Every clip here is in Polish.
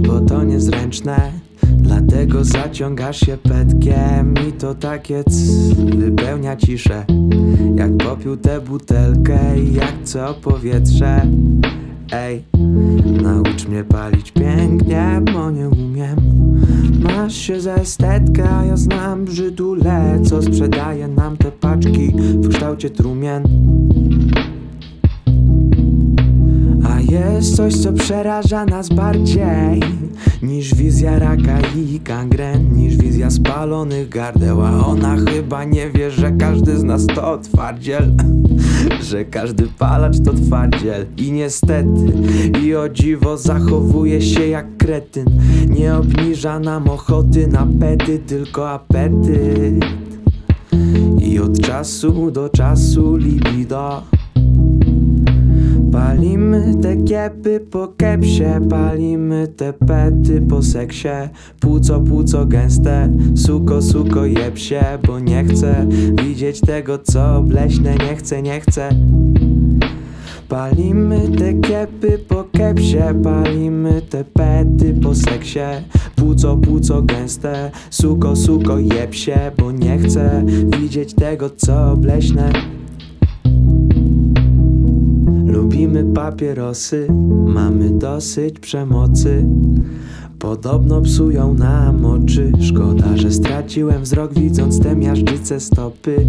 bo to niezręczne. Dlatego zaciągasz się petkiem i to takie c Wypełnia ciszę. Jak popił tę butelkę i jak co powietrze Ej, naucz mnie palić pięknie, bo nie umiem. Masz się za a ja znam brzydule Co sprzedaje nam te paczki w kształcie trumien jest coś, co przeraża nas bardziej Niż wizja raka i gangren Niż wizja spalonych gardeł A ona chyba nie wie, że każdy z nas to twardziel Że każdy palacz to twardziel. I niestety, i o dziwo zachowuje się jak kretyn. Nie obniża nam ochoty na pety, tylko apetyt. I od czasu do czasu libido Palimy te kiepy po kepsie Palimy te pety po seksie. Płuco, płuco gęste Suko, suko jeb się Bo nie chcę widzieć tego co bleśne Nie chcę, nie chcę. Palimy te kiepy po kepsie Palimy te pety po seksie. Płuco, płuco gęste Suko, suko jeb się Bo nie chcę widzieć tego co bleśne papierosy, mamy dosyć przemocy. Podobno psują nam oczy. Szkoda, że straciłem wzrok, widząc te miażdżyce stopy.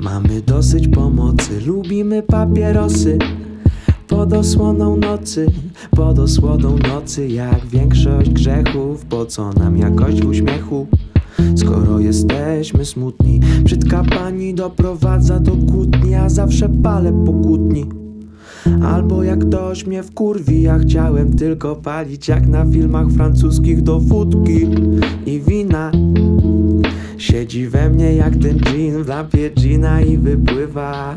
Mamy dosyć pomocy, lubimy papierosy. Pod osłoną nocy, pod osłoną nocy, jak większość grzechów, po co nam jakość w uśmiechu? Skoro jesteśmy smutni, brzydka pani doprowadza do kłótni, a zawsze palę po kłótni. Albo jak ktoś mnie wkurwi, ja chciałem tylko palić jak na filmach francuskich do wódki. I wina. Siedzi we mnie jak ten dżin w lampie gina i wypływa.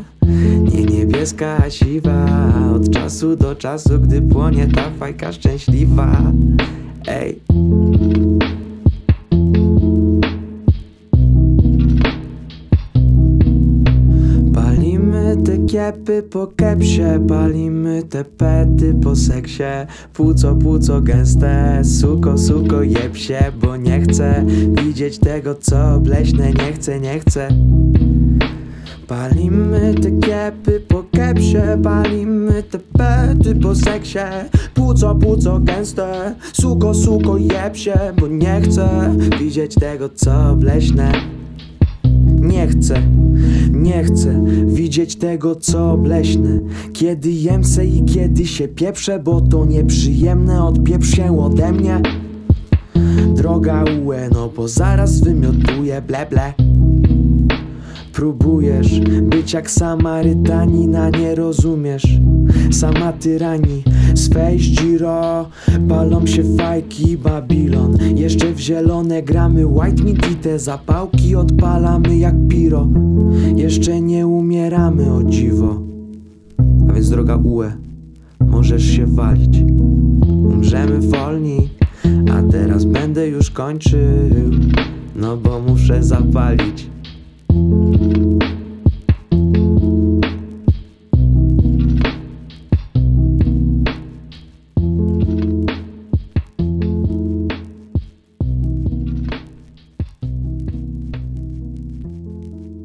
Nie niebieska, a siwa. Od czasu do czasu, gdy płonie ta fajka szczęśliwa. Ej kiepy po kepsie. Palimy te pety po seksie. Płuco, płuco gęste. Suko, suko jeb się Bo nie chcę widzieć tego co bleśne. Nie chcę, nie chcę. Palimy te kiepy po kepsie. Palimy te pety po seksie. Płuco, płuco gęste. Suko, suko jeb się Bo nie chcę widzieć tego co bleśne nie chcę, nie chcę widzieć tego co bleśne. Kiedy jem se i kiedy się pieprzę Bo to nieprzyjemne, odpieprz się ode mnie. Droga UE, no bo zaraz wymiotuję ble ble Próbujesz być jak Samarytanina, nie rozumiesz? Sama tyrani, swej Giro Palą się fajki Babilon. Jeszcze w zielone gramy white meat i te zapałki odpalamy jak piro. Jeszcze nie umieramy o dziwo. A więc droga UE, możesz się walić. Umrzemy wolni, a teraz będę już kończył No bo muszę zapalić